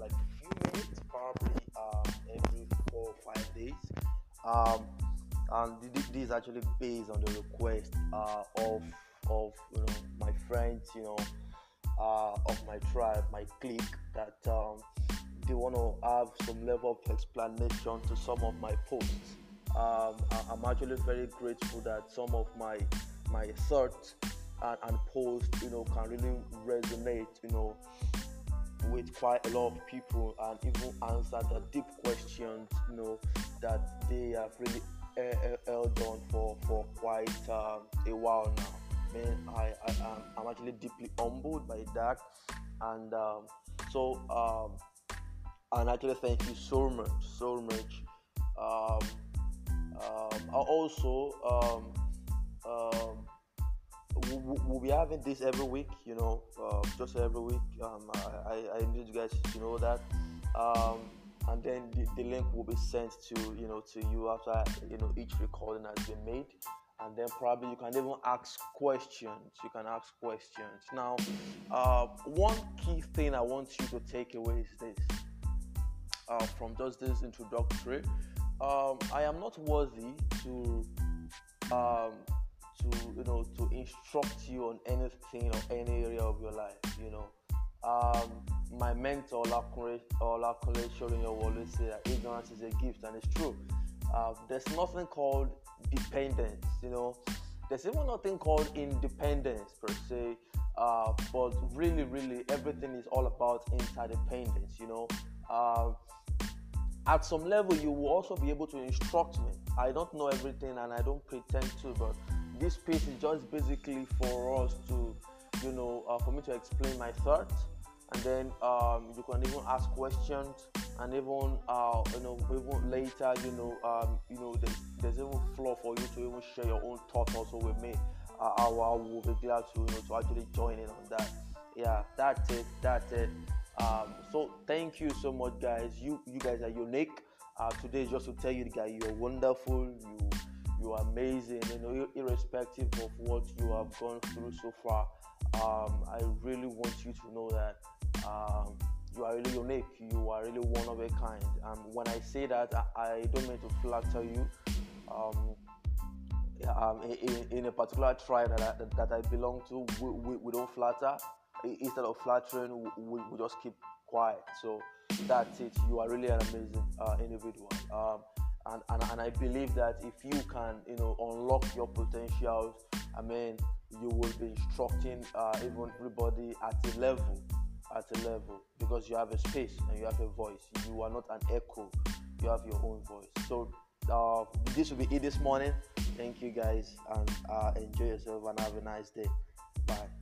like a few minutes, probably um, every four or five days. Um, and this is actually based on the request uh, of of you know my friends, you know, uh, of my tribe, my clique, that um, they want to have some level of explanation to some of my posts. Um, I, am actually very grateful that some of my my thoughts and, and posts, you know, can really resonate, you know, with quite a lot of people and even answer the deep questions, you know, that they have really held on for for quite um, a while now. Man, I, I am actually deeply humbled by that, and um, so um, and actually thank you so much, so much. Um, um, also um, we'll, be having this every week, you know, uh, just every week. Um, I, I, need you guys to know that. Um, and then the, the, link will be sent to you know to you after you know each recording has been made and then probably you can even ask questions you can ask questions now uh, one key thing i want you to take away is this uh, from just this introductory um, i am not worthy to um, to you know to instruct you on anything or any area of your life you know. Um, my mentor Olakunle Shorin always say that ignorance is a gift and it's true. Uh, there's nothing called dependence you know. There's even nothing called independence per se uh, but really really everything is all about interdependence you know. Uh, at some level you will also be able to instruct me. I don't know everything and i don't pretend to but this piece is just basically for us to, you know, uh, for me to explain my thoughts, and then um, you can even ask questions, and even, uh, you know, even later, you know, um, you know, there's, there's even floor for you to even share your own thoughts also with me. Uh, I, I will be glad to, you know, to actually join in on that. Yeah, that's it. That's it. Um, so thank you so much, guys. You, you guys are unique. Uh, today, just to tell you, guys, you're wonderful. You you are amazing you know irrespective of what you have gone through so far um, i really want you to know that um, you are really unique you are really one of a kind and when i say that i, I don't mean to flatter you um, um, in, in, a particular tribe that I, that I belong to, we, we, we don't flatter. Instead of flattering, we, we, just keep quiet. So that's it. You are really an amazing uh, individual. Um, and, and, and I believe that if you can, you know, unlock your potentials, I mean, you will be instructing uh, even everybody at a level, at a level, because you have a space and you have a voice. You are not an echo. You have your own voice. So uh, this will be it this morning. Thank you guys and uh, enjoy yourself and have a nice day. Bye.